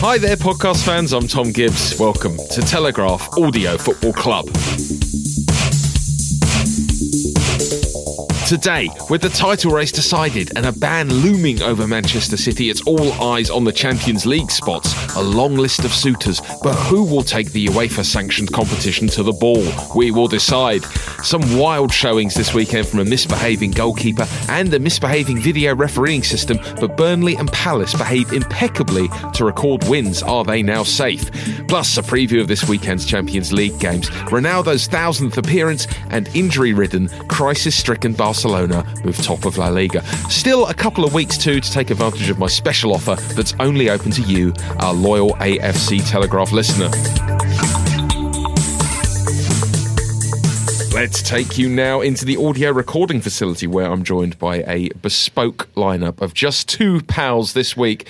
Hi there, podcast fans. I'm Tom Gibbs. Welcome to Telegraph Audio Football Club. Today, with the title race decided and a ban looming over Manchester City, it's all eyes on the Champions League spots. A long list of suitors, but who will take the UEFA sanctioned competition to the ball? We will decide. Some wild showings this weekend from a misbehaving goalkeeper and a misbehaving video refereeing system, but Burnley and Palace behave impeccably to record wins. Are they now safe? Plus, a preview of this weekend's Champions League games, Ronaldo's thousandth appearance, and injury ridden, crisis stricken. Barcelona move top of La Liga. Still a couple of weeks too to take advantage of my special offer that's only open to you, our loyal AFC Telegraph listener. Let's take you now into the audio recording facility where I'm joined by a bespoke lineup of just two pals this week.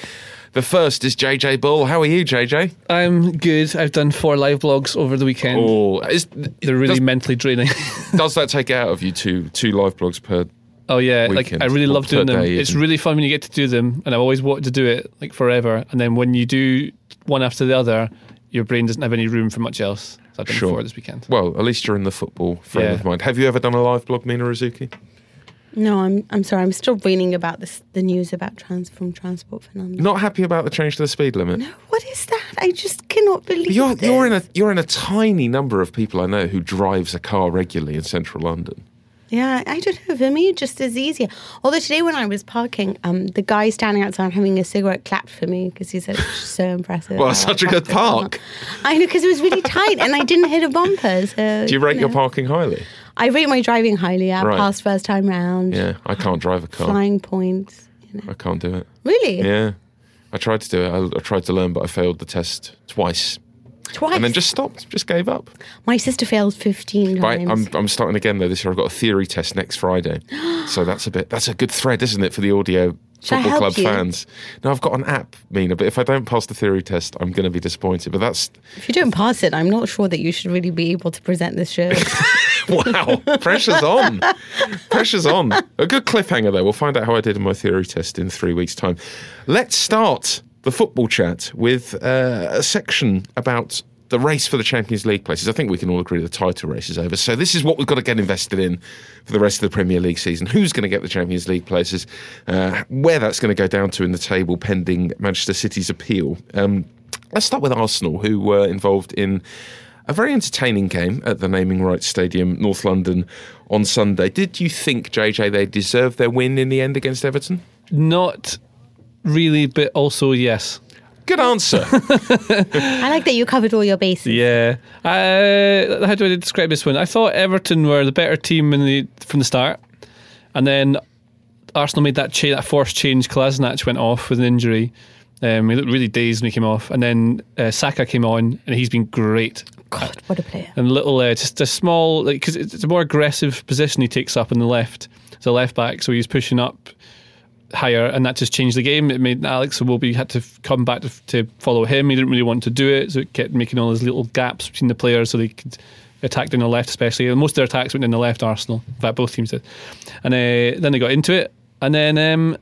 The first is JJ Bull. How are you, JJ? I'm good. I've done four live blogs over the weekend. Oh, is, They're really does, mentally draining. does that take out of you two two live blogs per? Oh yeah, weekend? like I really love doing them. day, It's really fun when you get to do them, and I've always wanted to do it like forever. And then when you do one after the other, your brain doesn't have any room for much else. So I've done Sure. four this weekend. Well, at least you're in the football frame Yeah. of mind. Have you ever done a live blog, Mina Rzouki? No, I'm I'm sorry. I'm still reading about this the news about trans from Transport for London. Not happy about the change to the speed limit. No, what is that? I just cannot believe You're this. you're in a you're in a tiny number of people I know who drives a car regularly in central London. Yeah, I don't know. For me, just as easy. Although today when I was parking, um, the guy standing outside having a cigarette clapped for me because he said it was so impressive. Well, it's I such a good park. I know because it was really tight and I didn't hit a bumper. So Do you rate your know. parking highly? I rate my driving highly. I Right. passed first time round. Yeah, I can't drive a car. Flying points. You know. I can't do it. Really? Yeah, I tried to do it. I, I tried to learn, but I failed the test twice, Twice. and then just stopped. Just gave up. my sister failed fifteen Right, times. I'm I'm starting again though this year. I've got a theory test next Friday, so that's a bit that's a good thread, isn't it, for the audio Should football club you? fans? No, I've got an app, Mina, but if I don't pass the theory test, I'm going to be disappointed. But that's if you don't pass it, I'm not sure that you should really be able to present this show. wow, pressure's on, pressure's on. A good cliffhanger though. We'll find out how I did in my theory test in three weeks' time. Let's start the football chat with uh, a section about. The race for the Champions League places. I think we can all agree the title race is over. So this is what we've got to get invested in for the rest of the Premier League season. Who's going to get the Champions League places? Uh, where that's going to go down to in the table pending Manchester City's appeal. Um, let's start with Arsenal, who were involved in a very entertaining game at the naming rights stadium, North London, on Sunday. Did you think, JJ, they deserved their win in the end against Everton? Not really, but also yes. Good answer. I like that you covered all your bases. Yeah. Uh, how do I describe this one? I thought Everton were the better team in the from the start, and then Arsenal made that cha- that forced change. Kolasinac went off with an injury. Um, he looked really dazed when he came off, and then uh, Saka came on, and he's been great. God, what a player. And little, uh, just a small, like because it's a more aggressive position he takes up on the left. It's a left back, so he's pushing up higher, and that just changed the game. It made Alex Iwobi had to come back to, to follow him. He didn't really want to do it, so it kept making all those little gaps between the players, so they could attack down the left, especially. And most of their attacks went in the left. Arsenal, in fact, both teams did. And uh, then they got into it, and then um,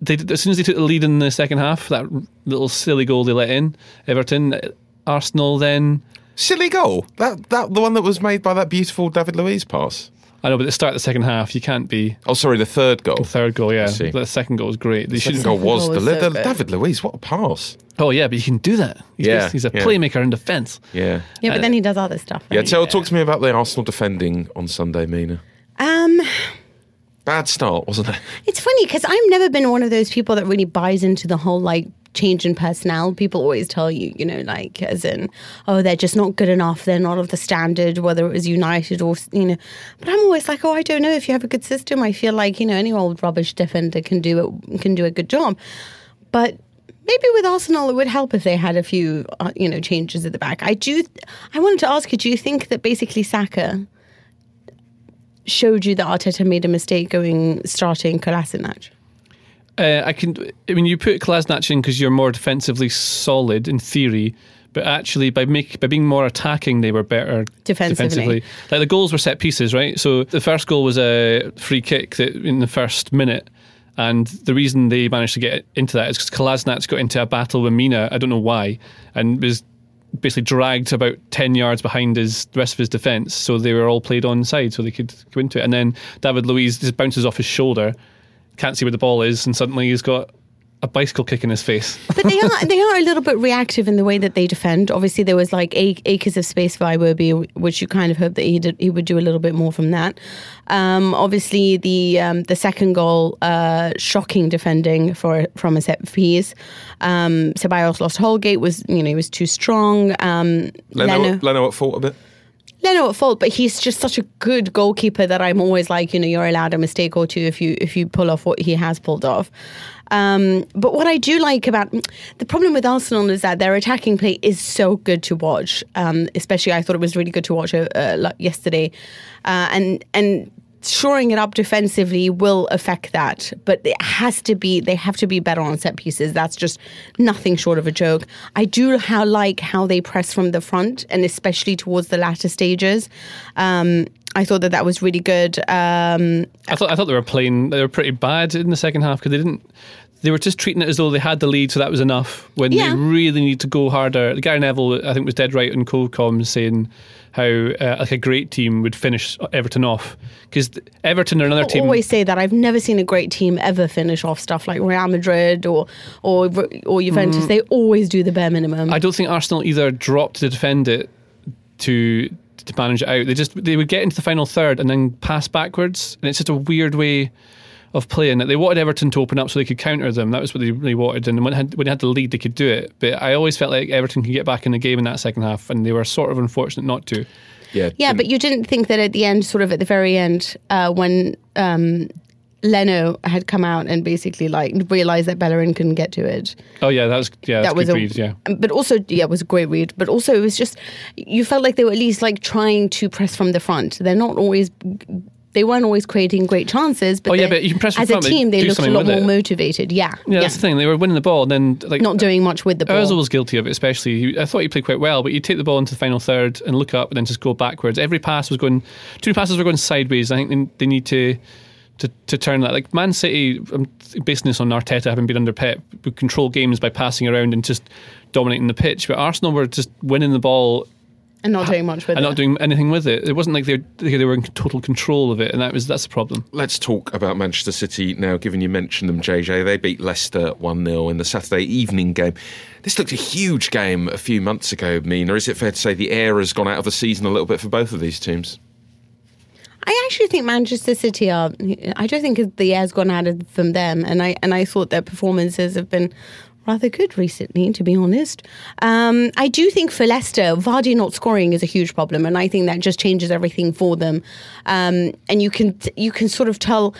they as soon as they took the lead in the second half, that little silly goal they let in, Everton, Arsenal then. Silly goal. That that the one that was made by that beautiful David Luiz pass. I know, but at the start of the second half, you can't be Oh, sorry, the third goal. The third goal. Yeah, the second goal was great. They The second should goal was goal was deli- so the. David Luiz. What a pass! Oh yeah, but he can do that. He's, Yeah, he's a yeah. playmaker in defence. Yeah. Yeah, but then he does other stuff. Yeah, right? tell, talk to me about the Arsenal defending on Sunday, Mina. Um, Bad start, wasn't it? it's funny because I've never been one of those people that really buys into the whole like change in personnel. People always tell you, you know, like as in, oh, they're just not good enough. They're not of the standard, whether it was United or you know. But I'm always like, oh, I don't know if you have a good system. I feel like you know any old rubbish defender can do it, can do a good job, but. Maybe with Arsenal, it would help if they had a few, uh, you know, changes at the back. I do. I wanted to ask you: Do you think that basically Saka showed you that Arteta made a mistake going starting Kolasinac? Uh, I can. I mean, you put Kolasinac in because you're more defensively solid in theory, but actually by make by being more attacking, they were better Defensively. Like the goals were set pieces, right? So the first goal was a free kick that in the first minute. And the reason they managed to get into that is because Kolasinac got into a battle with Mina. I don't know why, and was basically dragged about 10 yards behind his the rest of his defence. So they were all played on side so they could go into it. And then David Luiz just bounces off his shoulder, can't see where the ball is, and suddenly he's got a bicycle kick in his face. But they are they are a little bit reactive in the way that they defend. Obviously, there was like ac- acres of space for Iwobi, which you kind of hope that he did, he would do a little bit more from that. Um, obviously, the um, the second goal, uh, shocking defending for from a set piece. Um, Ceballos lost Holgate was you know he was too strong. Um, Leno, Leno- Leno at fault a bit. Leno at fault, but he's just such a good goalkeeper that I'm always like, you know, you're allowed a mistake or two if you if you pull off what he has pulled off. Um, but what I do like about the problem with Arsenal is that their attacking play is so good to watch. Um, especially, I thought it was really good to watch uh, uh, yesterday, uh, and and shoring it up defensively will affect that. But it has to be they have to be better on set pieces. That's just nothing short of a joke. I do how like how they press from the front and especially towards the latter stages. Um, I thought that that was really good. Um, I thought I thought they were playing. They were pretty bad in the second half because they didn't. They were just treating it as though they had the lead, so that was enough. When Yeah. they really need to go harder, Gary Neville, I think, was dead right on Colcom saying how uh, like a great team would finish Everton off because Everton are another I team. always say that I've never seen a great team ever finish off stuff like Real Madrid or or or Juventus. They always do the bare minimum. I don't think Arsenal either dropped to defend it to to manage it out. They just they would get into the final third and then pass backwards, and it's just a weird way of playing. That they wanted Everton to open up so they could counter them. That was what they really wanted. And when, had, when they had the lead, they could do it. But I always felt like Everton could get back in the game in that second half, and they were sort of unfortunate not to. Yeah. yeah, but you didn't think that at the end, sort of at the very end, uh, when um, Leno had come out and basically like realized that Bellerin couldn't get to it. Oh yeah, that was yeah, that was good a read, yeah. But also, yeah, it was a great read. But also, it was just you felt like they were at least like trying to press from the front. They're not always. They weren't always creating great chances, but Oh, yeah, but you can press as front, a team, they looked a lot more it. motivated. Yeah, Yeah, that's the thing. They were winning the ball, and then like Not doing much with the ball. Ozil was guilty of it, especially. I thought he played quite well, but you take the ball into the final third and look up and then just go backwards. Every pass was going, two passes were going sideways. I think they, they need to, to to turn that. Like Man City, I'm basing this on Arteta having been under Pep, would control games by passing around and just dominating the pitch. But Arsenal were just winning the ball and not doing much with it. and it. not doing anything with it. It wasn't like they they were in total control of it, and that was that's the problem. Let's talk about Manchester City now, given you mentioned them, JJ. They beat Leicester 1 0 in the Saturday evening game. This looked a huge game a few months ago, Mina. Is it fair to say the air has gone out of the season a little bit for both of these teams? I actually think Manchester City are. I don't think the air's gone out of from them, and I and I thought their performances have been rather good recently, to be honest. Um, I do think for Leicester, Vardy not scoring is a huge problem, and I think that just changes everything for them. Um, and you can you can sort of tell,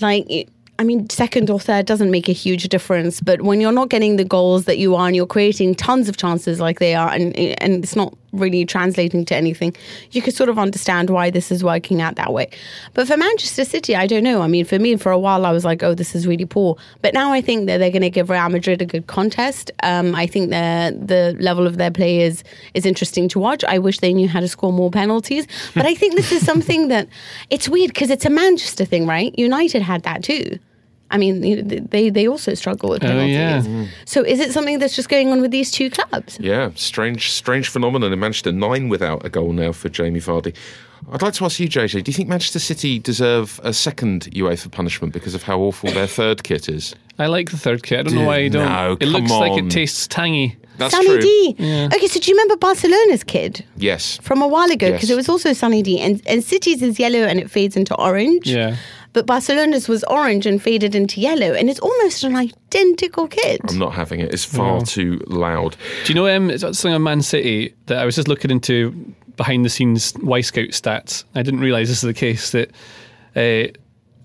like. It, I mean, second or third doesn't make a huge difference, but when you're not getting the goals that you are and you're creating tons of chances like they are, and and it's not really translating to anything, you could sort of understand why this is working out that way. But for Manchester City, I don't know. I mean, for me, for a while, I was like, oh, this is really poor. But now I think that they're going to give Real Madrid a good contest. Um, I think that the level of their play is, is interesting to watch. I wish they knew how to score more penalties. But I think this is something that it's weird because it's a Manchester thing, right? United had that too. I mean, you know, they they also struggle with Oh, penalties. yeah. So is it something that's just going on with these two clubs? Yeah, strange, strange phenomenon in Manchester. Nine without a goal now for Jamie Vardy. I'd like to ask you, JJ. Do you think Manchester City deserve a second UEFA punishment because of how awful their third kit is? I like the third kit. I don't know why you don't. No, it looks come like it tastes tangy. That's Sunny true. D. Okay, so do you remember Barcelona's kid Yes. from a while ago? Yes. Because it was also Sunny D, and and City's is yellow and it fades into orange. Yeah. But Barcelona's was orange and faded into yellow, and it's almost an identical kit. I'm not having it. It's far too loud. Do you know um, it's something on Man City that I was just looking into behind the scenes Wyscout stats. I didn't realise this is the case that uh,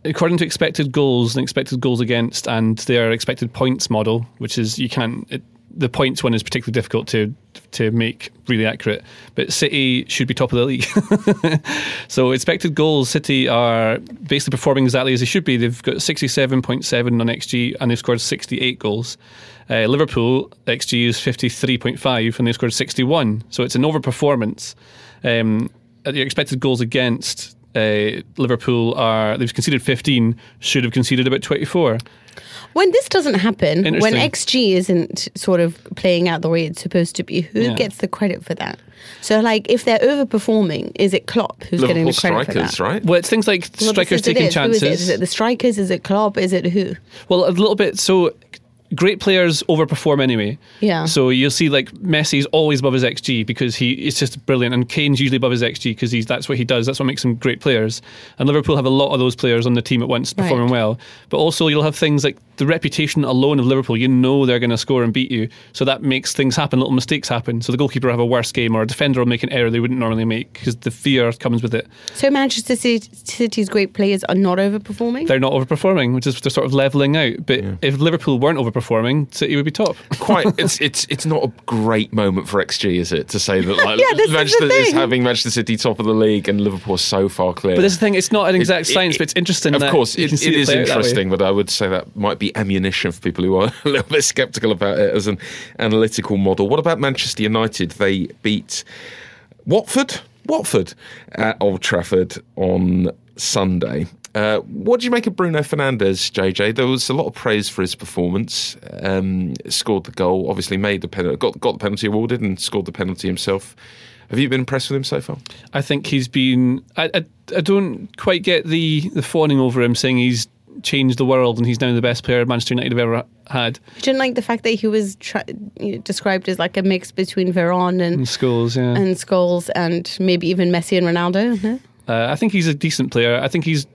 according to expected goals and expected goals against and their expected points model, which is you can't it, the points one is particularly difficult to to make really accurate. But City should be top of the league. so expected goals, City are basically performing exactly as they should be. They've got 67.7 on XG and they've scored 68 goals. Uh, Liverpool XG is 53.5 and they scored 61. So it's an overperformance. Um, the expected goals against uh, Liverpool are they've conceded 15, should have conceded about 24. When this doesn't happen, when XG isn't sort of playing out the way it's supposed to be, who Yeah. gets the credit for that? So, like, if they're overperforming, is it Klopp who's getting the credit strikers, for that? right? Well, it's things like Well, strikers this is it taking is. Who is chances. it? Is it the strikers? Is it Klopp? Is it who? Well, a little bit. So great players overperform anyway. Yeah. So you'll see like Messi's always above his xG because he is just brilliant, and Kane's usually above his xG because he's that's what he does. That's what makes him great players. And Liverpool have a lot of those players on the team at once Right. performing well. But also you'll have things like the reputation alone of Liverpool. You know they're going to score and beat you, so that makes things happen. Little mistakes happen. So the goalkeeper will have a worse game, or a defender will make an error they wouldn't normally make because the fear comes with it. So, Manchester City's great players are not overperforming? They're not overperforming, which is they're sort of leveling out. But if Liverpool weren't overperforming, City would be top. Quite. It's it's it's not a great moment for XG, is it? To say that like Yeah, this is Manchester is having Manchester City top of the league and Liverpool so far clear. But this is the thing, it's not an exact It- science, it- but it's interesting. Of that course, it, it is play out that way. interesting, but I would say that might be ammunition for people who are a little bit sceptical about it as an analytical model. What about Manchester United? They beat Watford, Watford at Old Trafford on Sunday. Uh, what do you make of Bruno Fernandes, JJ? There was a lot of praise for his performance. Um, scored the goal, obviously made the penalty, got got the penalty awarded, and scored the penalty himself. Have you been impressed with him so far? I think he's been. I, I, I don't quite get the, the fawning over him saying he's changed the world and he's now the best player Manchester United have ever had I didn't like the fact that he was tri- you know, described as like a mix between Veron in and, Scholes. Yeah, and Scholes and maybe even Messi and Ronaldo. No? uh, I think he's a decent player. I think he's.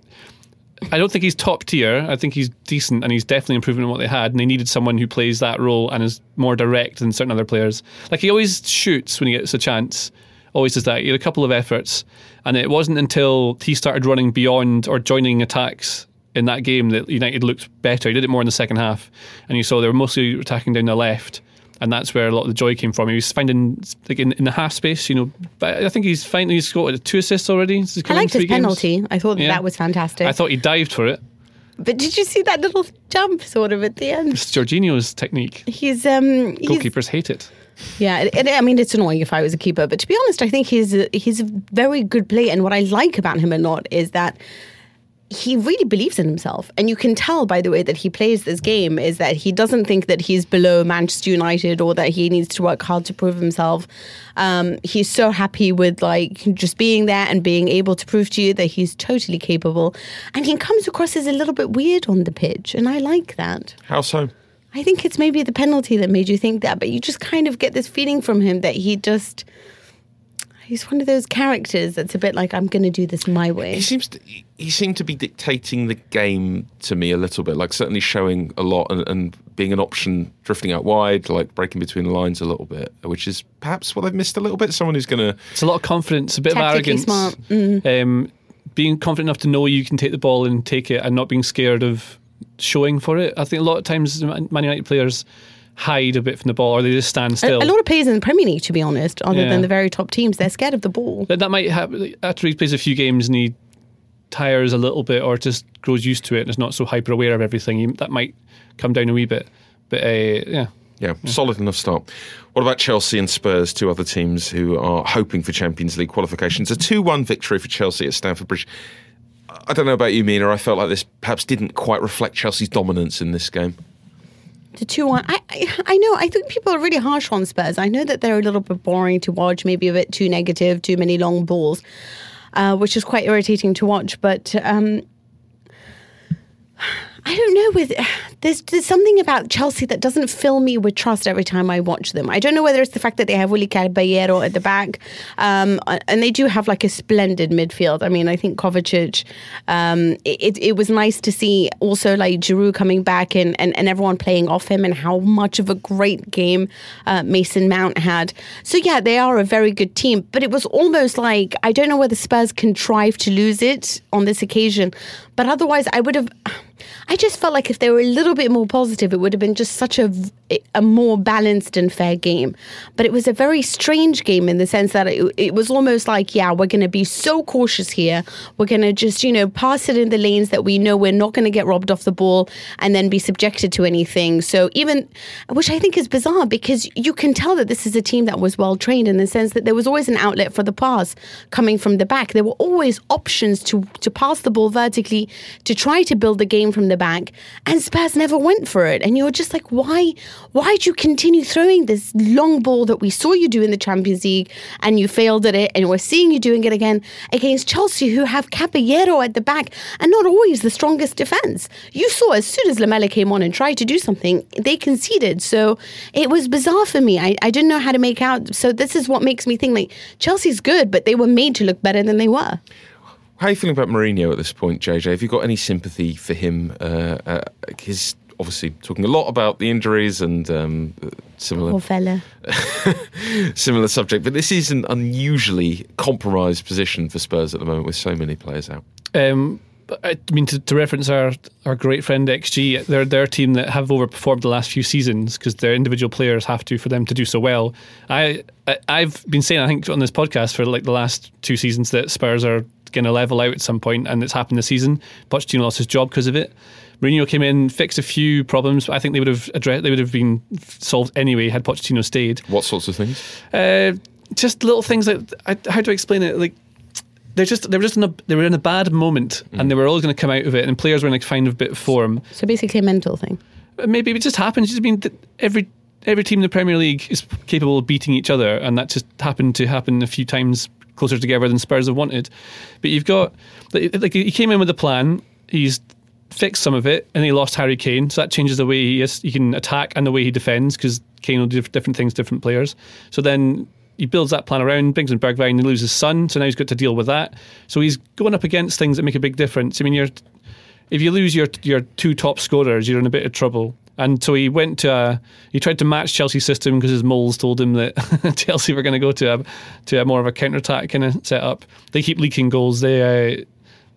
I don't think he's top tier. I think he's decent and he's definitely improving on what they had. And they needed someone who plays that role and is more direct than certain other players. Like he always shoots when he gets a chance. Always does that. He had a couple of efforts, and it wasn't until he started running beyond or joining attacks in that game that United looked better. He did it more in the second half, and you saw they were mostly attacking down the left, and that's where a lot of the joy came from. He was finding like in, in the half space, you know. But I think he's fine. He's got two assists already. I liked his games. penalty. I thought that, Yeah. that was fantastic. I thought he dived for it. but did you see that little jump sort of at the end? It's Jorginho's technique. He's um he's, Goalkeepers hate it. Yeah, and, and I mean it's annoying if I was a keeper, but to be honest, I think he's a, he's a very good player. And what I like about him a lot is that he really believes in himself, and you can tell by the way that he plays this game is that he doesn't think that he's below Manchester United or that he needs to work hard to prove himself. Um, he's so happy with like just being there and being able to prove to you that he's totally capable, and he comes across as a little bit weird on the pitch, and I like that. How so? I think it's maybe the penalty that made you think that, but you just kind of get this feeling from him that he just. He's one of those characters that's a bit like, I'm going to do this my way. He seems to, he seemed to be dictating the game to me a little bit, like certainly showing a lot and, and being an option, drifting out wide, like breaking between the lines a little bit, which is perhaps what they've missed a little bit. Someone who's going to It's a lot of confidence, a bit of arrogance. smart. Mm. Um, being confident enough to know you can take the ball and take it, and not being scared of showing for it. I think a lot of times Man Man United players hide a bit from the ball, or they just stand A, still. a lot of players in the Premier League, to be honest, other Yeah. than the very top teams, they're scared of the ball. that, that might happen after he plays a few games and he tires a little bit, or just grows used to it and is not so hyper aware of everything. He, that might come down a wee bit. But uh, yeah, Yeah, solid enough start. What about Chelsea and Spurs, two other teams who are hoping for Champions League qualifications? A 2 1 victory for Chelsea at Stamford Bridge. I don't know about you, Mina. I felt like this perhaps didn't quite reflect Chelsea's dominance in this game. The two one. I, I I know. I think people are really harsh on Spurs. I know that they're a little bit boring to watch, maybe a bit too negative, too many long balls, uh, which is quite irritating to watch. But um, I don't know. With there's there's something about Chelsea that doesn't fill me with trust every time I watch them. I don't know whether it's the fact that they have Willy Caballero at the back, um, and they do have like a splendid midfield. I mean, I think Kovacic. Um, it it was nice to see also like Giroud coming back and, and, and everyone playing off him and how much of a great game uh, Mason Mount had. So yeah, they are a very good team, but it was almost like I don't know whether Spurs contrived to lose it on this occasion, but otherwise I would have. I just felt like if they were a little bit more positive, it would have been just such a, a more balanced and fair game. But it was a very strange game in the sense that it, it was almost like, yeah, we're going to be so cautious here. We're going to just, you know, pass it in the lanes that we know we're not going to get robbed off the ball and then be subjected to anything. So even, which I think is bizarre because you can tell that this is a team that was well trained in the sense that there was always an outlet for the pass coming from the back. There were always options to, to pass the ball vertically to try to build the game from the back, and Spurs never went for it. And you're just like, why? Why do you continue throwing this long ball that we saw you do in the Champions League, and you failed at it, and we're seeing you doing it again against Chelsea, who have Caballero at the back, and not always the strongest defense. You saw as soon as Lamela came on and tried to do something, they conceded. So it was bizarre for me. I, I didn't know how to make out. So this is what makes me think like Chelsea's good, but they were made to look better than they were. How are you feeling about Mourinho at this point, JJ? Have you got any sympathy for him? Uh, uh, he's obviously talking a lot about the injuries and um, similar. Poor fella. similar subject, but this is an unusually compromised position for Spurs at the moment with so many players out. Um, I mean, to, to, reference our, our great friend XG, they're their team that have overperformed the last few seasons because their individual players have to for them to do so well. I, I have been saying I think on this podcast for like the last two seasons that Spurs are going to level out at some point, and it's happened this season. Pochettino lost his job because of it. Mourinho came in, fixed a few problems. I think they would have addressed, they would have been solved anyway had Pochettino stayed. What sorts of things? Uh, just little things like how do I explain it? Like they're just they were just in a they were in a bad moment, mm. and they were all going to come out of it, and players were in a kind of bit of form. So basically, a mental thing. Maybe it just happens. I mean, every every team in the Premier League is capable of beating each other, and that just happened to happen a few times closer together than Spurs have wanted. But you've got like he came in with a plan. He's fixed some of it, and he lost Harry Kane, so that changes the way he is. He can attack and the way he defends because Kane will do different things, different players. So then he builds that plan around, brings in Bergwijn, he loses his Son, so now he's got to deal with that. So he's going up against things that make a big difference. I mean, you're if you lose your your two top scorers, you're in a bit of trouble. And so he went to a, he tried to match Chelsea's system because his moles told him that Chelsea were going to go to a to a more of a counter attack kind of setup. They keep leaking goals. They uh,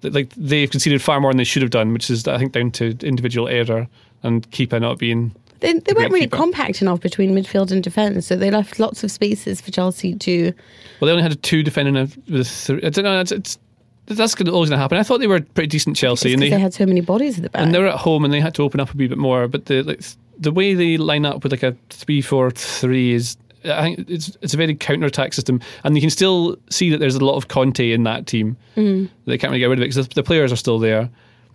like they've conceded far more than they should have done, which is I think down to individual error and Kepa not being. They, they weren't really keeper. compact enough between midfield and defence, so they left lots of spaces for Chelsea to. Well, they only had two defending with three. I don't know. It's, it's that's always going to happen. I thought they were pretty decent Chelsea, and they, they, had so many bodies at the back, and they were at home, and they had to open up a wee bit more. But the like, the way they line up with like a three four three is. I think it's it's a very counter attack system, and you can still see that there's a lot of Conte in that team. Mm. They can't really get rid of it because the players are still there.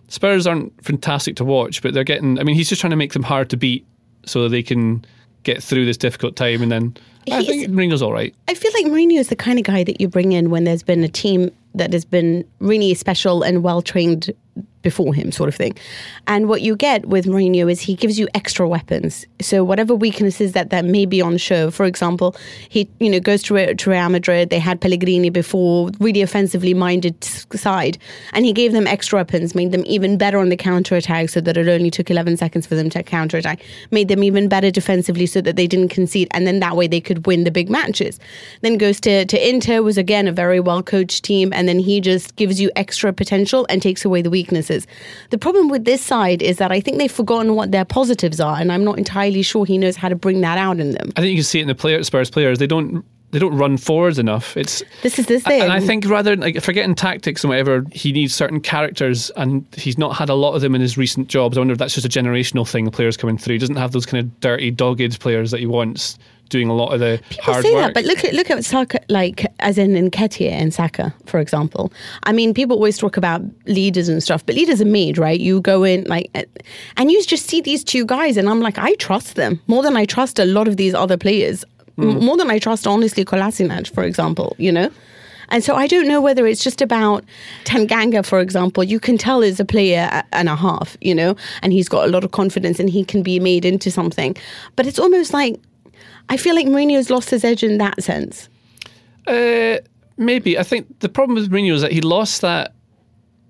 Spurs aren't fantastic to watch, but they're getting. I mean, he's just trying to make them hard to beat so that they can get through this difficult time, and then I think Mourinho's all right. I feel like Mourinho is the kind of guy that you bring in when there's been a team that has been really special and well trained before him, sort of thing. And what you get with Mourinho is he gives you extra weapons. So whatever weaknesses that that may be on show, for example, he you know goes to, to Real Madrid. They had Pellegrini before, really offensively minded side, and he gave them extra weapons, made them even better on the counter attack, so that it only took 11 seconds for them to counter attack. Made them even better defensively, so that they didn't concede, and then that way they could win the big matches. Then goes to to Inter, was again a very well coached team, and then he just gives you extra potential and takes away the weaknesses. The problem with this side is that I think they've forgotten what their positives are, and I'm not entirely sure he knows how to bring that out in them. I think you can see it in the player, Spurs players. They don't they don't run forwards enough. It's this is this thing, and I think rather like forgetting tactics and whatever, he needs certain characters, and he's not had a lot of them in his recent jobs. I wonder if that's just a generational thing. Players coming through, he doesn't have those kind of dirty, dogged players that he wants doing a lot of the People hard say work. that, but look at look at Saka, like as in Nketiah and Saka, for example. I mean, people always talk about leaders and stuff, but leaders are made, right? You go in like, and you just see these two guys, and I'm like, I trust them more than I trust a lot of these other players, M- hmm. more than I trust honestly Kolasinac, for example. You know. And so I don't know whether it's just about Tanganga, for example. You can tell is a player and a half, you know, and he's got a lot of confidence and he can be made into something. But it's almost like I feel like Mourinho's lost his edge in that sense. Uh, maybe. I think the problem with Mourinho is that he lost that.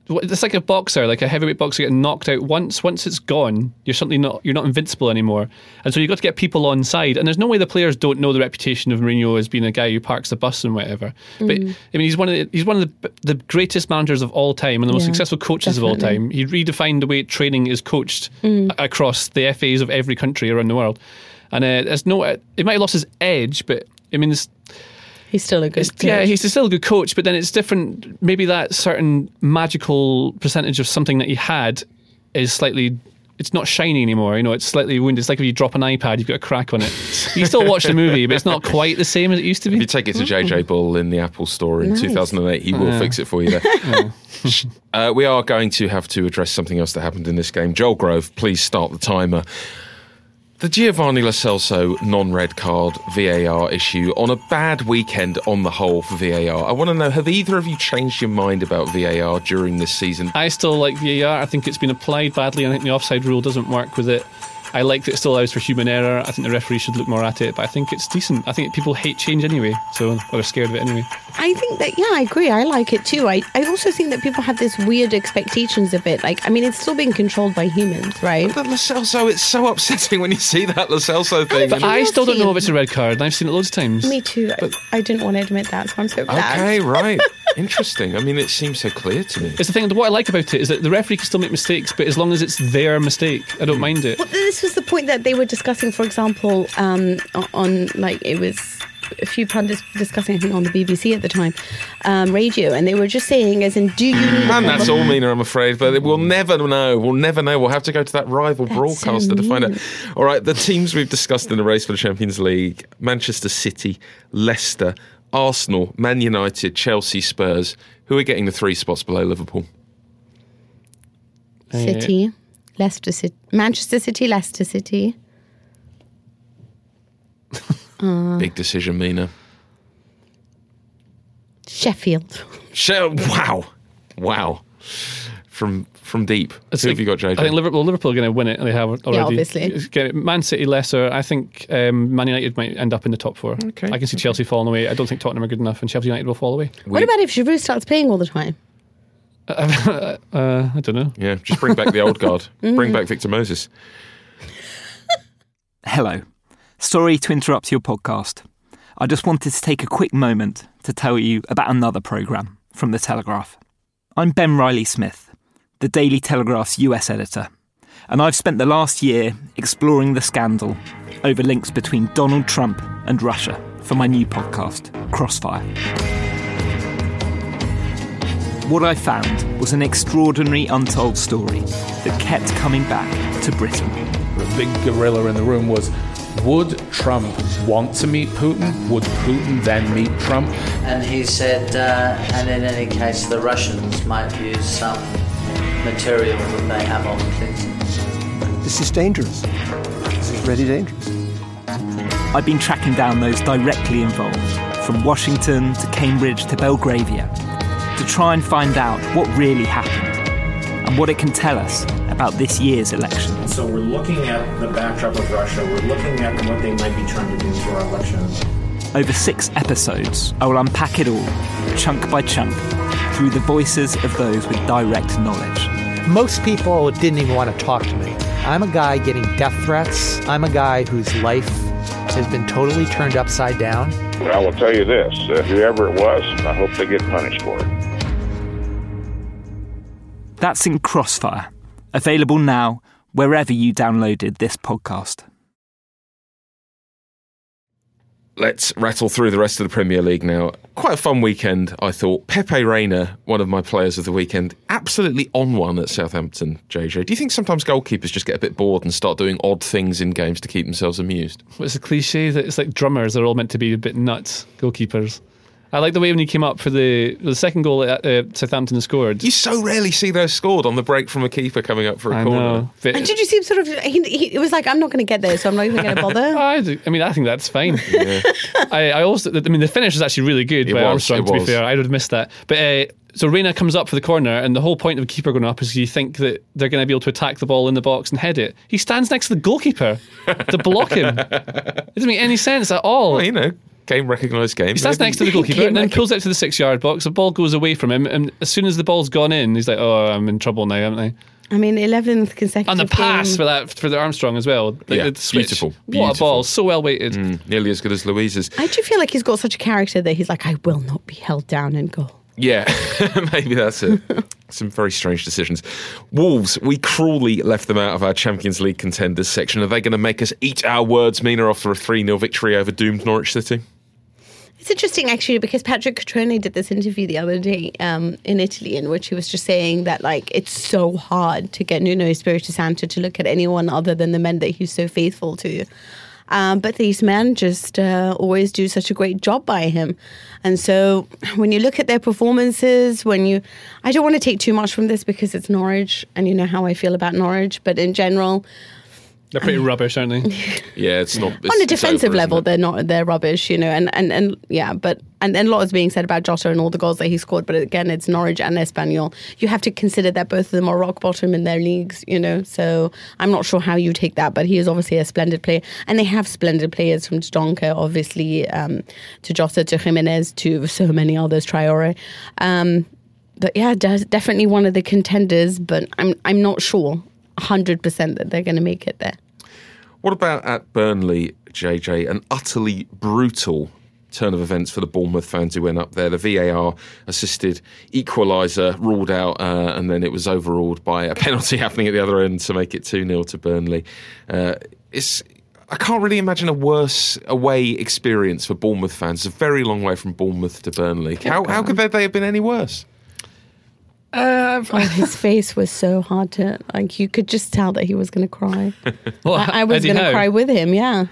It's like a boxer, like a heavyweight boxer getting knocked out once. Once it's gone, you're certainly not you're not invincible anymore. And so you've got to get people on side. And there's no way the players don't know the reputation of Mourinho as being a guy who parks the bus and whatever. But I mean, he's one of the, he's one of the, the greatest managers of all time and the most Yeah, successful coaches of all time. He redefined the way training is coached a- across the FAs of every country around the world. And uh, there's no, it might have lost his edge, but I mean, it's, He's still a good coach. yeah, he's still a good coach, but then it's different. Maybe that certain magical percentage of something that he had is slightly. It's not shiny anymore. You know, it's slightly wounded. It's like if you drop an iPad, you've got a crack on it. You still watch the movie, but it's not quite the same as it used to be. If you take it to JJ Bull in the Apple store in 2008, he will fix it for you there. uh, we are going to have to address something else that happened in this game. Joel Grove, please start the timer. The Giovanni Lo Celso non-red card VAR issue on a bad weekend on the whole for VAR. I want to know: Have either of you changed your mind about VAR during this season? I still like VAR. I think it's been applied badly. I think the offside rule doesn't work with it. I like that it still allows for human error. I think the referee should look more at it, but I think it's decent. I think people hate change anyway, so or they're scared of it anyway. I think that, yeah, I agree. I like it too. I, I also think that people have this weird expectations of it. Like, I mean, it's still being controlled by humans, right? But Lo Celso, it's so upsetting when you see that Lo Celso thing. but I still don't know if it's a red card, I've seen it loads of times. Me too. I, I didn't want to admit that, so I'm so glad. Okay, right. Interesting. I mean, it seems so clear to me. It's the thing. What I like about it is that the referee can still make mistakes, but as long as it's their mistake, I don't mind it. Well, this was the point that they were discussing, for example, um, on like it was a few pundits discussing, I think, on the BBC at the time, um, radio, and they were just saying, as in, do you need? And that's all, Mina, I'm afraid. But we'll never know. We'll never know. We'll have to go to that rival broadcaster to find out. All right, the teams we've discussed in the race for the Champions League Manchester City, Leicester, Arsenal, Man United, Chelsea, Spurs. Who are getting the three spots below Liverpool? City, Leicester City, Manchester City, Leicester City. Uh. Big decision, Mina. Sheffield. Shell. Wow. Wow. From from deep. It's Who like- have you got, JJ? I think Liverpool, Liverpool are going to win it. They have already. Yeah, obviously. Man City, lesser. I think um, Man United might end up in the top four. Okay, I can see Chelsea falling away. I don't think Tottenham are good enough, and Sheffield United will fall away. What about if Giroud starts playing all the time? Uh, I don't know. yeah, just bring back the old guard. Bring back Victor Moses. Hello. Sorry to interrupt your podcast. I just wanted to take a quick moment to tell you about another programme from The Telegraph. I'm Ben Riley Smith, the Daily Telegraph's US editor, and I've spent the last year exploring the scandal over links between Donald Trump and Russia for my new podcast, Crossfire. What I found was an extraordinary untold story that kept coming back to Britain. The big gorilla in the room was would Trump want to meet Putin? Would Putin then meet Trump? And he said, uh, and in any case, the Russians might use some material that they have on Clinton. This is dangerous. This is really dangerous. I've been tracking down those directly involved, from Washington to Cambridge to Belgravia, to try and find out what really happened and what it can tell us about this year's election. So we're looking at the backdrop of Russia. We're looking at what they might be trying to do to our election. Over six episodes, I will unpack it all, chunk by chunk, through the voices of those with direct knowledge. Most people didn't even want to talk to me. I'm a guy getting death threats. I'm a guy whose life has been totally turned upside down. I will tell you this uh, whoever it was, I hope they get punished for it. That's in Crossfire, available now wherever you downloaded this podcast. let's rattle through the rest of the Premier League now. Quite a fun weekend, I thought. Pepe Reina, one of my players of the weekend, absolutely on one at Southampton, JJ. Do you think sometimes goalkeepers just get a bit bored and start doing odd things in games to keep themselves amused? Well, It's a cliche that it's like drummers, they're all meant to be a bit nuts, goalkeepers. I like the way when he came up for the the second goal that uh, Southampton scored. You so rarely see those scored on the break from a keeper coming up for a I corner. know. But- And did you see him sort of? He, he it was like, I'm not going to get there, so I'm not even going to bother. I, I mean, I think that's fine. I, I also, I mean, the finish was actually really good It by was, Armstrong. it To be was. fair, I would have missed that. But uh, so Reina comes up for the corner, and the whole point of a keeper going up is you think that they're going to be able to attack the ball in the box and head it. He stands next to the goalkeeper to block him. It doesn't make any sense at all. Well, you know, game recognised game. He stands next to the goalkeeper and then pulls it to the six yard box. The ball goes away from him, and as soon as the ball's gone in, he's like, "Oh, I'm in trouble now, haven't I?" I mean, 11th consecutive. And the pass game. for that for the Armstrong as well. Like, Yeah, the beautiful, What a ball! So well weighted. Mm, nearly as good as Luiz's. I do feel like he's got such a character that he's like, I will not be held down in goal. Yeah, maybe that's it. Some very strange decisions. Wolves, we cruelly left them out of our Champions League contenders section. Are they going to make us eat our words, Mina, after a 3 0 victory over doomed Norwich City? It's interesting actually because Patrick Cutrone did this interview the other day um, in Italy in which he was just saying that like it's so hard to get Nuno Espirito Santo to look at anyone other than the men that he's so faithful to. Um, but these men just uh, always do such a great job by him. And so when you look at their performances, when you, I don't want to take too much from this because it's Norwich and you know how I feel about Norwich, but in general, They're pretty rubbish, aren't they? Yeah, it's not. It's, on a defensive over, level, they're not they're rubbish, you know, and and and yeah, but and and a lot is being said about Jota and all the goals that he scored, but again, it's Norwich and Espanyol. You have to consider that both of them are rock bottom in their leagues, you know. So I'm not sure how you take that, but he is obviously a splendid player, and they have splendid players from Donka, obviously, um, to Jota, to Jimenez, to so many others, Traore. Um, but yeah, definitely one of the contenders, but I'm I'm not sure 100% that they're going to make it there. What about at Burnley, JJ? An utterly brutal turn of events for the Bournemouth fans who went up there. The VAR assisted equaliser ruled out, uh, and then it was overruled by a penalty happening at the other end to make it 2 0 to Burnley. Uh, it's. I can't really imagine a worse away experience for Bournemouth fans. It's a very long way from Bournemouth to Burnley. How, how could they, they have been any worse? Uh, oh, his face was so hard to like. You could just tell that he was going to cry. Well, I, I was going to cry with him. Yeah,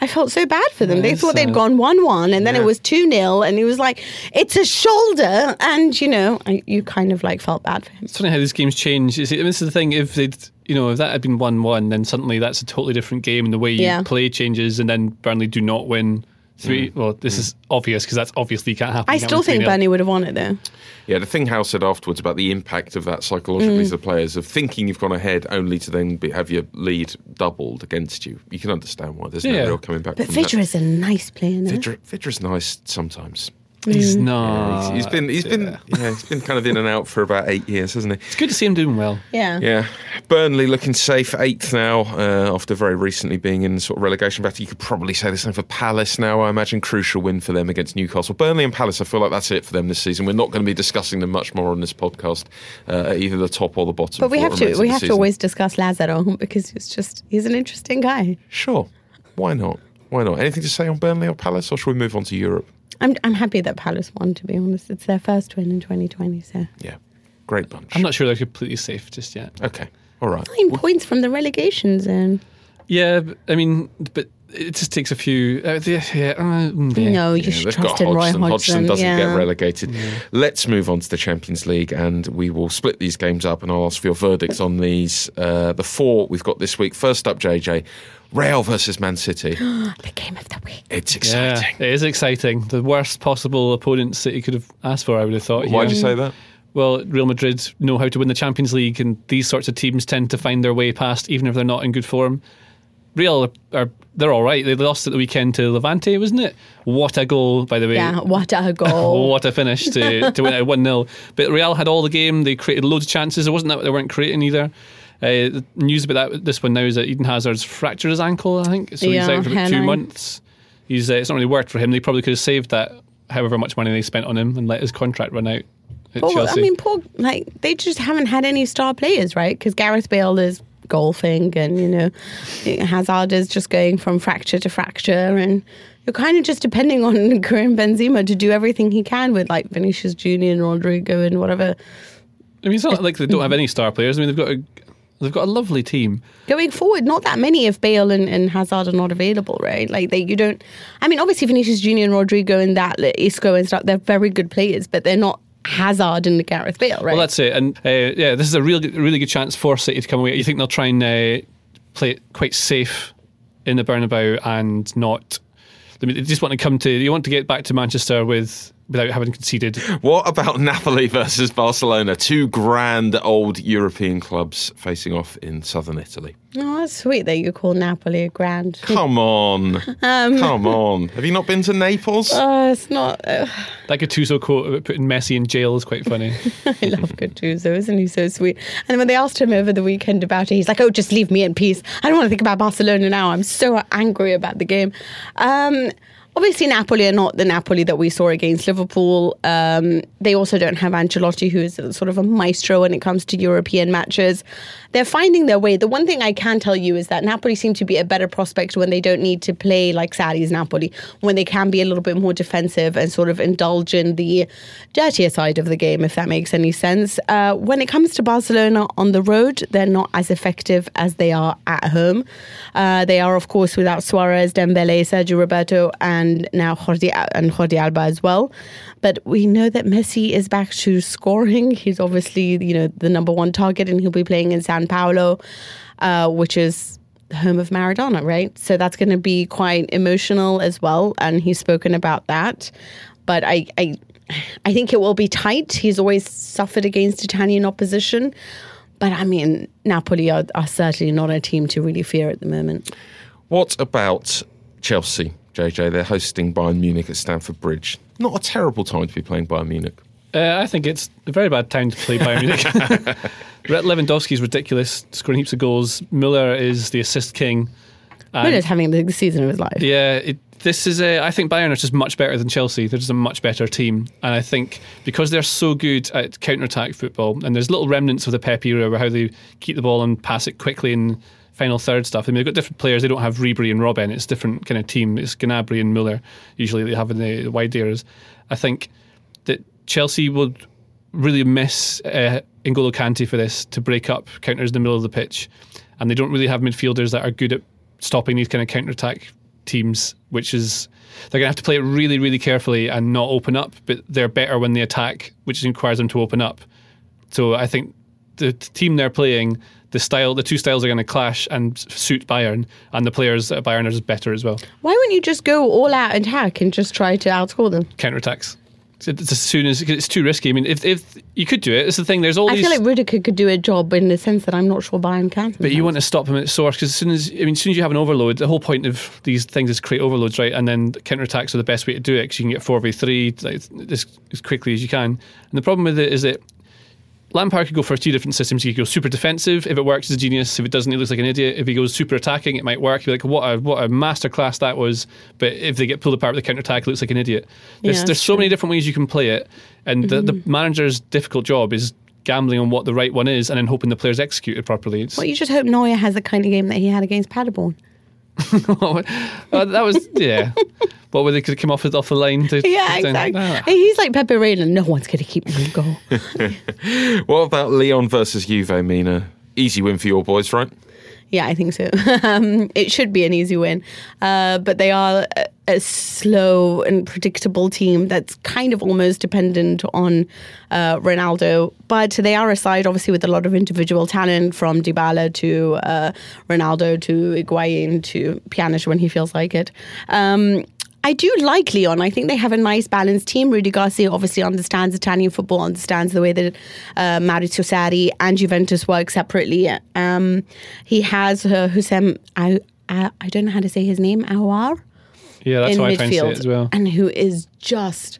I felt so bad for them. Yeah, they it's thought they'd gone one-one, and then Yeah. it was two 0 and he was like, "It's a shoulder," and you know, I, you kind of like felt bad for him. It's funny how these games change. You see, this is the thing. If they'd, you know, if that had been one-one, then suddenly that's a totally different game, and the way you Yeah. play changes. And then Burnley do not win three. Well, this is obvious because that's obviously can't happen. I can't still think 3-0. Burnley would have won it though. Yeah, the thing Howe said afterwards about the impact of that psychologically Mm. to the players of thinking you've gone ahead only to then be, have your lead doubled against you. You can understand why there's no real coming back But from. Vydra is a nice player. No? Vydra, Vydra's nice sometimes. He's not. Yeah, he's, he's been he's been yeah he's been kind of in and out for about eight years, hasn't he? It's good to see him doing well. Yeah. Yeah, Burnley looking safe eighth now uh, after very recently being in sort of relegation battle. You could probably say the same for Palace now. I imagine crucial win for them against Newcastle. Burnley and Palace. I feel like that's it for them this season. We're not going to be discussing them much more on this podcast, uh, at either the top or the bottom. But we have to we the have to always discuss Lazaro because he's just he's an interesting guy. Sure, why not? Why not? Anything to say on Burnley or Palace, or shall we move on to Europe? I'm I'm happy that Palace won. To be honest, it's their first win in 2020. So Yeah, great bunch. I'm not sure they're completely safe just yet. Okay, all right. nine points from the relegation zone. Yeah, I mean, but it just takes a few. Uh, the, yeah, uh, mm, yeah. No, you Yeah, should they've trust got in Roy Hodgson. Hodgson. Hodgson doesn't yeah. get relegated. Let's move on to the Champions League, and we will split these games up, and I'll ask for your verdicts on these. Uh, the four we've got this week. First up, JJ, Real versus Man City. the game of the week. It's Yeah, exciting. it is exciting. The worst possible opponents that you could have asked for, I would have thought. Why here. do you say that? Well, Real Madrid know how to win the Champions League, and these sorts of teams tend to find their way past, even if they're not in good form. Real are, they're all right. They lost at the weekend to Levante, wasn't it? What a goal, by the way. Yeah, what a goal! what a finish to, to win it 1 0. But Real had all the game. They created loads of chances. It wasn't that they weren't creating either. Uh, the news about that this one now is that Eden Hazard's fractured his ankle, I think. So he's Yeah, out for about two months. He's, uh, it's not really worked for him. They probably could have saved that, however much money they spent on him, and let his contract run out at Chelsea. I mean, poor like they just haven't had any star players, right? Because Gareth Bale is golfing, and you know, Hazard is just going from fracture to fracture, and you're kind of just depending on Karim Benzema to do everything he can with like Vinicius Junior and Rodrygo and whatever. I mean, it's not like they don't have any star players. I mean, they've got a they've got a lovely team. Going forward, not that many if Bale and, and Hazard are not available, right? Like they, you don't. I mean, obviously Vinicius Junior and Rodrygo and that Isco and stuff, they're very good players, but they're not Hazard and Gareth Bale, right? Well, that's it. And uh, yeah, this is a really really good chance for City to come away. You think they'll try and uh, play it quite safe in the Bernabeu and not. I mean, they just want to come to. You want to get back to Manchester with without having conceded. What about Napoli versus Barcelona? Two grand old European clubs facing off in southern Italy. Oh, that's sweet that you call Napoli a grand. Come on. Um, Come on. Have you not been to Naples? Oh, it's not. Uh, That Gattuso quote about putting Messi in jail is quite funny. I love Gattuso, isn't he so sweet? And when they asked him over the weekend about it, he's like, "Oh, just leave me in peace. I don't want to think about Barcelona now. I'm so angry about the game." Um, obviously, Napoli are not the Napoli that we saw against Liverpool. Um, they also don't have Ancelotti, who is sort of a maestro when it comes to European matches. They're finding their way. The one thing I can tell you is that Napoli seem to be a better prospect when they don't need to play like Sarri's Napoli, when they can be a little bit more defensive and sort of indulge in the dirtier side of the game, if that makes any sense. Uh, when it comes to Barcelona on the road, they're not as effective as they are at home. Uh, they are, of course, without Suarez, Dembele, Sergio Roberto, and now Jordi and Jordi Alba as well. But we know that Messi is back to scoring. He's obviously, you know, the number one target, and he'll be playing in San Paolo, uh, which is the home of Maradona, right? So that's going to be quite emotional as well, and he's spoken about that. But I, I, I think it will be tight. He's always suffered against Italian opposition. But I mean, Napoli are, are certainly not a team to really fear at the moment. What about Chelsea, JJ? They're hosting Bayern Munich at Stamford Bridge. Not a terrible time to be playing Bayern Munich. Uh, I think it's a very bad time to play Bayern Munich. Lewandowski's ridiculous, scoring heaps of goals. Muller is the assist king. And- Muller's having the season of his life. Yeah, it, this is a. I think Bayern are just much better than Chelsea. They're just a much better team, and I think because they're so good at counter-attack football, and there's little remnants of the Pep era where how they keep the ball and pass it quickly and final third stuff. I mean, they've got different players. They don't have Ribery and Robben. It's a different kind of team. It's Gnabry and Muller. Usually they have in the, wide areas. I think that Chelsea would really miss uh, N'Golo Kante for this to break up counters in the middle of the pitch, and they don't really have midfielders that are good at stopping these kind of counter-attack teams, which is they're going to have to play it really, really carefully and not open up. But they're better when they attack, which requires them to open up. So I think the team they're playing, the style, the two styles are going to clash and suit Bayern, and the players at Bayern are just better as well. Why wouldn't you just go all out and hack and just try to outscore them? Counter-attacks. It's as soon as it's too risky. I mean, if if you could do it, it's the thing. There's all I these. feel like Rudiger could do a job in the sense that I'm not sure Bayern can. But you want to stop him at source because as soon as I mean, as soon as you have an overload, the whole point of these things is create overloads, right? And then counter attacks are the best way to do it because you can get four v three like, as, as quickly as you can. And the problem with it is that Lampard could go for two different systems. He could go super defensive. If it works, he's a genius. If it doesn't, he looks like an idiot. If he goes super attacking, it might work. You're like, what a what a masterclass that was. But if they get pulled apart with the counter attack, it looks like an idiot. There's, Yeah, there's so true. many different ways you can play it, and the, the mm-hmm. manager's difficult job is gambling on what the right one is, and then hoping the players execute it properly. It's, Well, you just hope Neuer has the kind of game that he had against Paderborn. uh, that was yeah. what where they could come off it off the line to Yeah, exactly. Ah. Hey, He's like Pepe Reina. No one's going to keep him in goal. What about Lyon versus Juve, Mina? Easy win for your boys, right? Yeah, I think so. um, it should be an easy win, uh, but they are a, a slow and predictable team that's kind of almost dependent on uh, Ronaldo. But they are a side, obviously, with a lot of individual talent, from Dybala to uh, Ronaldo to Higuain to Pjanic when he feels like it. Um, I do like Lyon. I think they have a nice balanced team. Rudy Garcia obviously understands Italian football, understands the way that uh, Maurizio Sarri and Juventus work separately. Um, he has uh, Houssem, I, I, I don't know how to say his name, Aouar, yeah, that's in how I try and say midfield, it as well. and who is just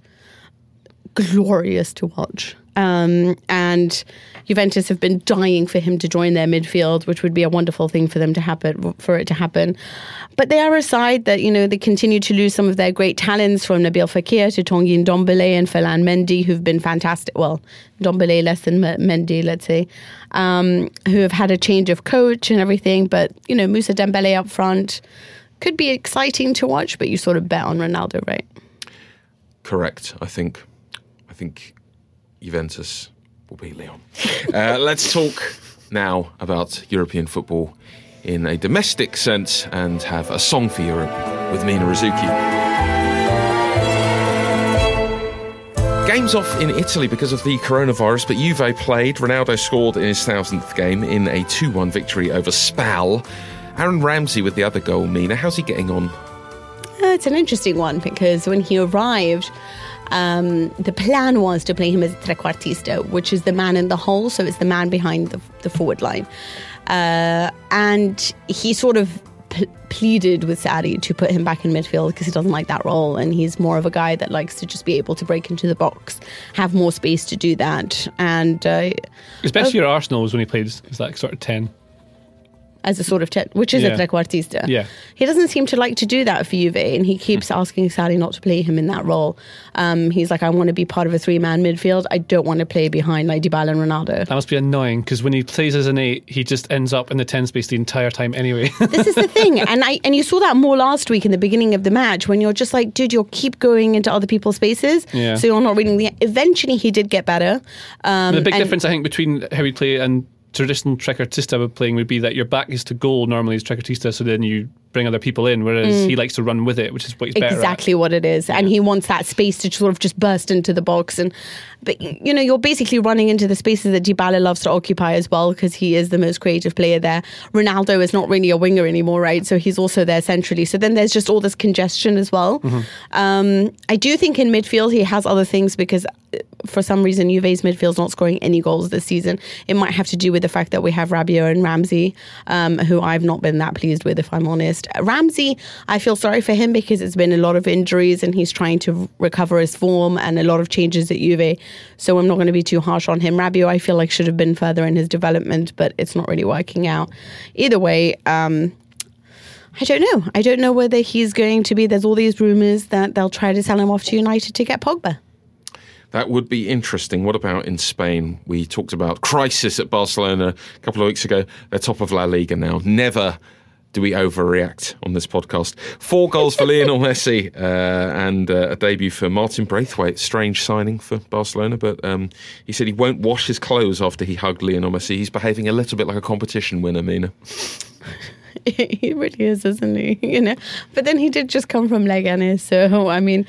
glorious to watch. Um, and Juventus have been dying for him to join their midfield, which would be a wonderful thing for them to happen, for it to happen. But they are a side that you know they continue to lose some of their great talents from Nabil Fekir to Tanguy Ndombele and Ferland Mendy, who've been fantastic. Well, Ndombele less than M- Mendy, let's say, um, who have had a change of coach and everything. But you know, Moussa Dembele up front could be exciting to watch, but you sort of bet on Ronaldo, right? Correct. I think. I think Juventus will beat Lyon. uh, let's talk now about European football in a domestic sense and have a song for Europe with Mina Rzouki. Games off in Italy because of the coronavirus, but Juve played. Ronaldo scored in his thousandth game in a 2 1 victory over Spal. Aaron Ramsey with the other goal, Mina. How's he getting on? Uh, it's an interesting one because when he arrived, um, the plan was to play him as trequartista, which is the man in the hole, so it's the man behind the, the forward line. Uh, and he sort of p- pleaded with Sarri to put him back in midfield because he doesn't like that role, and he's more of a guy that likes to just be able to break into the box, have more space to do that, and uh, Especially at Arsenal was when he played as that sort of 10. As a sort of, te- which is Yeah. a trequartista. Yeah. He doesn't seem to like to do that for Juve, and he keeps asking Sarri not to play him in that role. Um, he's like, I want to be part of a three-man midfield. I don't want to play behind like Dybala and Ronaldo. That must be annoying because when he plays as an 8, he just ends up in the 10 space the entire time anyway. this is the thing, and I and you saw that more last week in the beginning of the match when you're just like, dude, you'll keep going into other people's spaces, Yeah. so you're not reading the. Eventually, he did get better. Um, the big difference, I think, between how we play and traditional trequartista would playing would be that your back is to goal normally is trequartista, so then you bring other people in, whereas Mm. he likes to run with it, which is what he's better exactly what it is and he wants that space to sort of just burst into the box and but you know you're basically running into the spaces that Dybala loves to occupy as well because he is the most creative player there. Ronaldo is not really a winger anymore right? So he's also there centrally. So then there's just all this congestion as well. Um, I do think in midfield he has other things because for some reason Juve's midfield's not scoring any goals this season it might have to do with the fact that we have Rabiot and Ramsey um, who I've not been that pleased with if I'm honest Ramsey I feel sorry for him because it's been a lot of injuries and he's trying to recover his form and a lot of changes at Juve so I'm not going to be too harsh on him Rabiot I feel like should have been further in his development but it's not really working out either way um, I don't know. I don't know whether he's going to be. There's all these rumours that they'll try to sell him off to United to get Pogba. That would be interesting. What about in Spain? We talked about crisis at Barcelona a couple of weeks ago. They're top of La Liga now. Never do we overreact on this podcast. Four goals for Lionel Messi uh, and uh, a debut for Martin Braithwaite. Strange signing for Barcelona, but um, he said he won't wash his clothes after he hugged Lionel Messi. He's behaving a little bit like a competition winner, Mina. he really is, isn't he? You know, but then he did just come from Leganes, so I mean,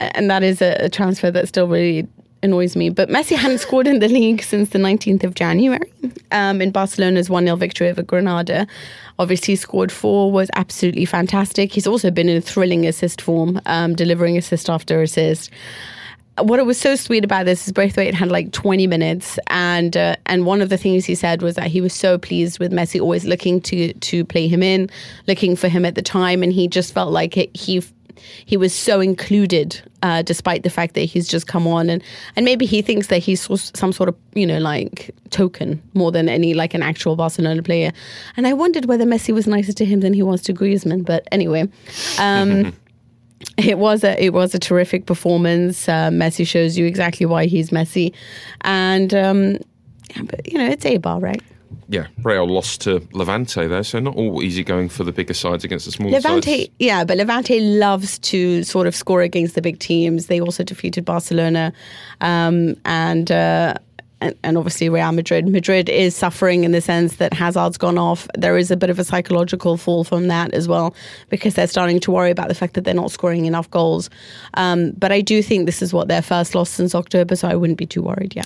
and that is a, transfer that still really annoys me. But Messi hadn't scored in the league since the 19th of January um, in Barcelona's 1 0 victory over Granada. Obviously, scored four, was absolutely fantastic. He's also been in a thrilling assist form, um, delivering assist after assist. What was so sweet about this is Braithwaite had like 20 minutes, and uh, and one of the things he said was that he was so pleased with Messi always looking to to play him in, looking for him at the time, and he just felt like it, he he was so included, uh, despite the fact that he's just come on and and maybe he thinks that he's some sort of you know like token more than any like an actual Barcelona player. And I wondered whether Messi was nicer to him than he was to Griezmann. But anyway. Um, It was a it was a terrific performance. Uh, Messi shows you exactly why he's Messi, and um, yeah, but you know it's a bar, right? Yeah, Real lost to Levante there, so not all easy going for the bigger sides against the smaller Levante, sides. yeah, but Levante loves to sort of score against the big teams. They also defeated Barcelona, um, and, uh, and and obviously Real Madrid. Madrid is suffering in the sense that Hazard's gone off. There is a bit of a psychological fall from that as well because they're starting to worry about the fact that they're not scoring enough goals. Um, but I do think this is what their first loss since October, so I wouldn't be too worried. Yeah.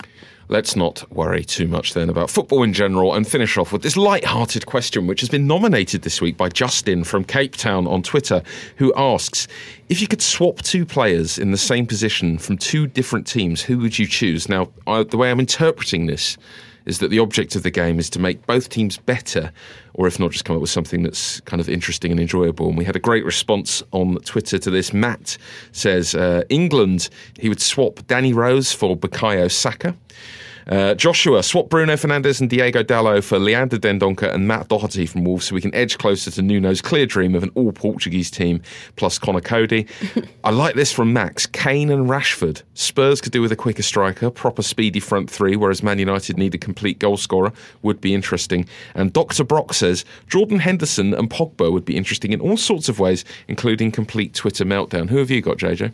Let's not worry too much then about football in general and finish off with this light-hearted question, which has been nominated this week by Justin from Cape Town on Twitter, who asks if you could swap two players in the same position from two different teams, who would you choose? Now, I, the way I'm interpreting this is that the object of the game is to make both teams better, or if not, just come up with something that's kind of interesting and enjoyable. And we had a great response on Twitter to this. Matt says uh, England, he would swap Danny Rose for Bukayo Saka. Uh, Joshua, swap Bruno Fernandes and Diogo Dalot for Leander Dendoncker and Matt Doherty from Wolves so we can edge closer to Nuno's clear dream of an all Portuguese team plus Conor Coady. I like this from Max. Kane and Rashford. Spurs could do with a quicker striker, proper speedy front three, whereas Man United need a complete goal scorer. Would be interesting. And Dr. Brock says Jordan Henderson and Pogba would be interesting in all sorts of ways, including complete Twitter meltdown. Who have you got, JJ?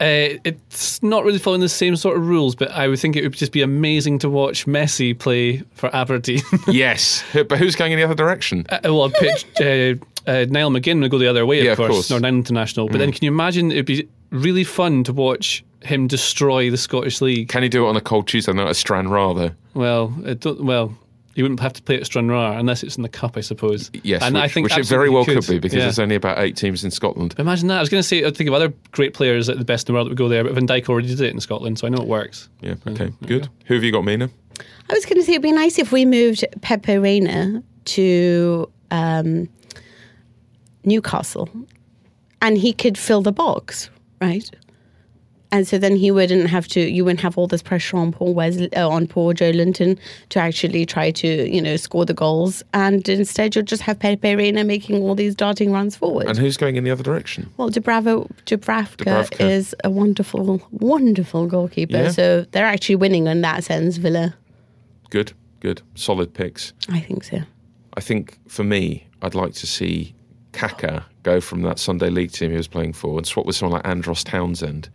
Uh, it's not really following the same sort of rules, but I would think it would just be amazing to watch Messi play for Aberdeen. yes, but who's going in the other direction? Uh, well, I pitched uh, uh, Niall McGinn would go the other way, of Yeah, of course, course. Northern International. But Mm. then, can you imagine? It'd be really fun to watch him destroy the Scottish League. Can he do it on a cold Tuesday night at Stranraer, though? Well, it don't, well, you wouldn't have to play at Stranraer unless it's in the cup, I suppose. Yes, and which, I think which it very well could, could, be because Yeah. there's only about eight teams in Scotland. Imagine that. I was going to say, I think of other great players at the best in the world that would go there, but Van Dijk already did it in Scotland, so I know it works. Yeah, okay, good. Who have you got, Mina? I was going to say it'd be nice if we moved Pepe Reina to um, Newcastle, and he could fill the box, right? And so then he wouldn't have to. You wouldn't have all this pressure on Paul Wesley, uh, on Paul Joelinton to actually try to, you know, score the goals. And instead, you'll just have Pepe Reina making all these darting runs forward. And who's going in the other direction? Well, Dubravo, Dubravka, Dubravka. is a wonderful, wonderful goalkeeper. Yeah. So they're actually winning in that sense, Villa. Good, good. Solid picks. I think so. I think for me, I'd like to see Kaka go from that Sunday League team he was playing for and swap with someone like Andros Townsend.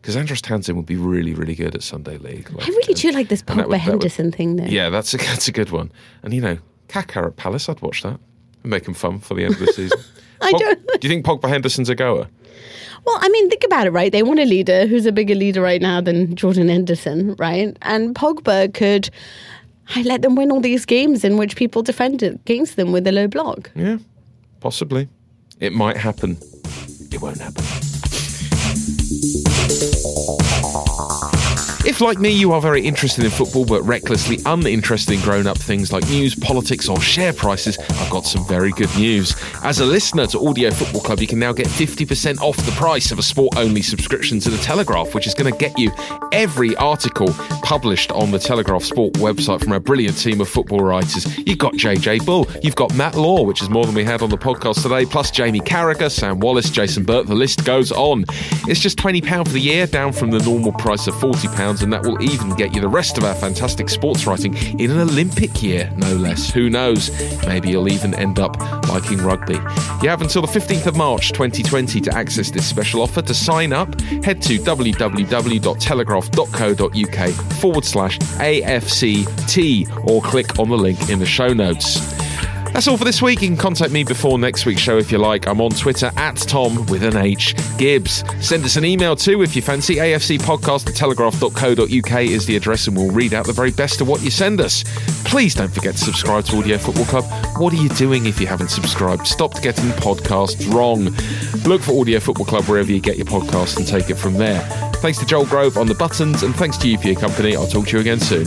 Because Andros Townsend would be really, really good at Sunday League. Like, I really uh, do like this and Pogba would- that would- Henderson thing, though. yeah, that's a, that's a good one. And you know, Kaka at Palace, I'd watch that. It'd make him fun for the end of the season. I Pog- don't. Do you think Pogba Henderson's a goer? Well, I mean, think about it, right? They want a leader who's a bigger leader right now than Jordan Henderson, right? And Pogba could I let them win all these games in which people defend against them with a low block. Yeah, possibly. It might happen. It won't happen. If, like me, you are very interested in football but recklessly uninterested in grown up things like news, politics, or share prices, I've got some very good news. As a listener to Audio Football Club, you can now get 50% off the price of a sport only subscription to The Telegraph, which is going to get you every article published on the Telegraph Sport website from our brilliant team of football writers. You've got JJ Bull, you've got Matt Law, which is more than we had on the podcast today, plus Jamie Carragher, Sam Wallace, Jason Burt, the list goes on. It's just £20 for the year, down from the normal price of £40, and that will even get you the rest of our fantastic sports writing in an Olympic year, no less. Who knows? Maybe you'll even end up liking rugby. You have until the 15th of March 2020 to access this special offer. To sign up, head to www.telegraph.co.uk forward slash AFCT or click on the link in the show notes. That's all for this week. You can contact me before next week's show if you like. I'm on Twitter at Tom with an H Gibbs. Send us an email too if you fancy. AFC podcast at telegraph.co.uk is the address and we'll read out the very best of what you send us. Please don't forget to subscribe to Audio Football Club. What are you doing if you haven't subscribed? Stop getting podcasts wrong. Look for Audio Football Club wherever you get your podcasts and take it from there. Thanks to Joel Grove on the buttons and thanks to you for your company. I'll talk to you again soon.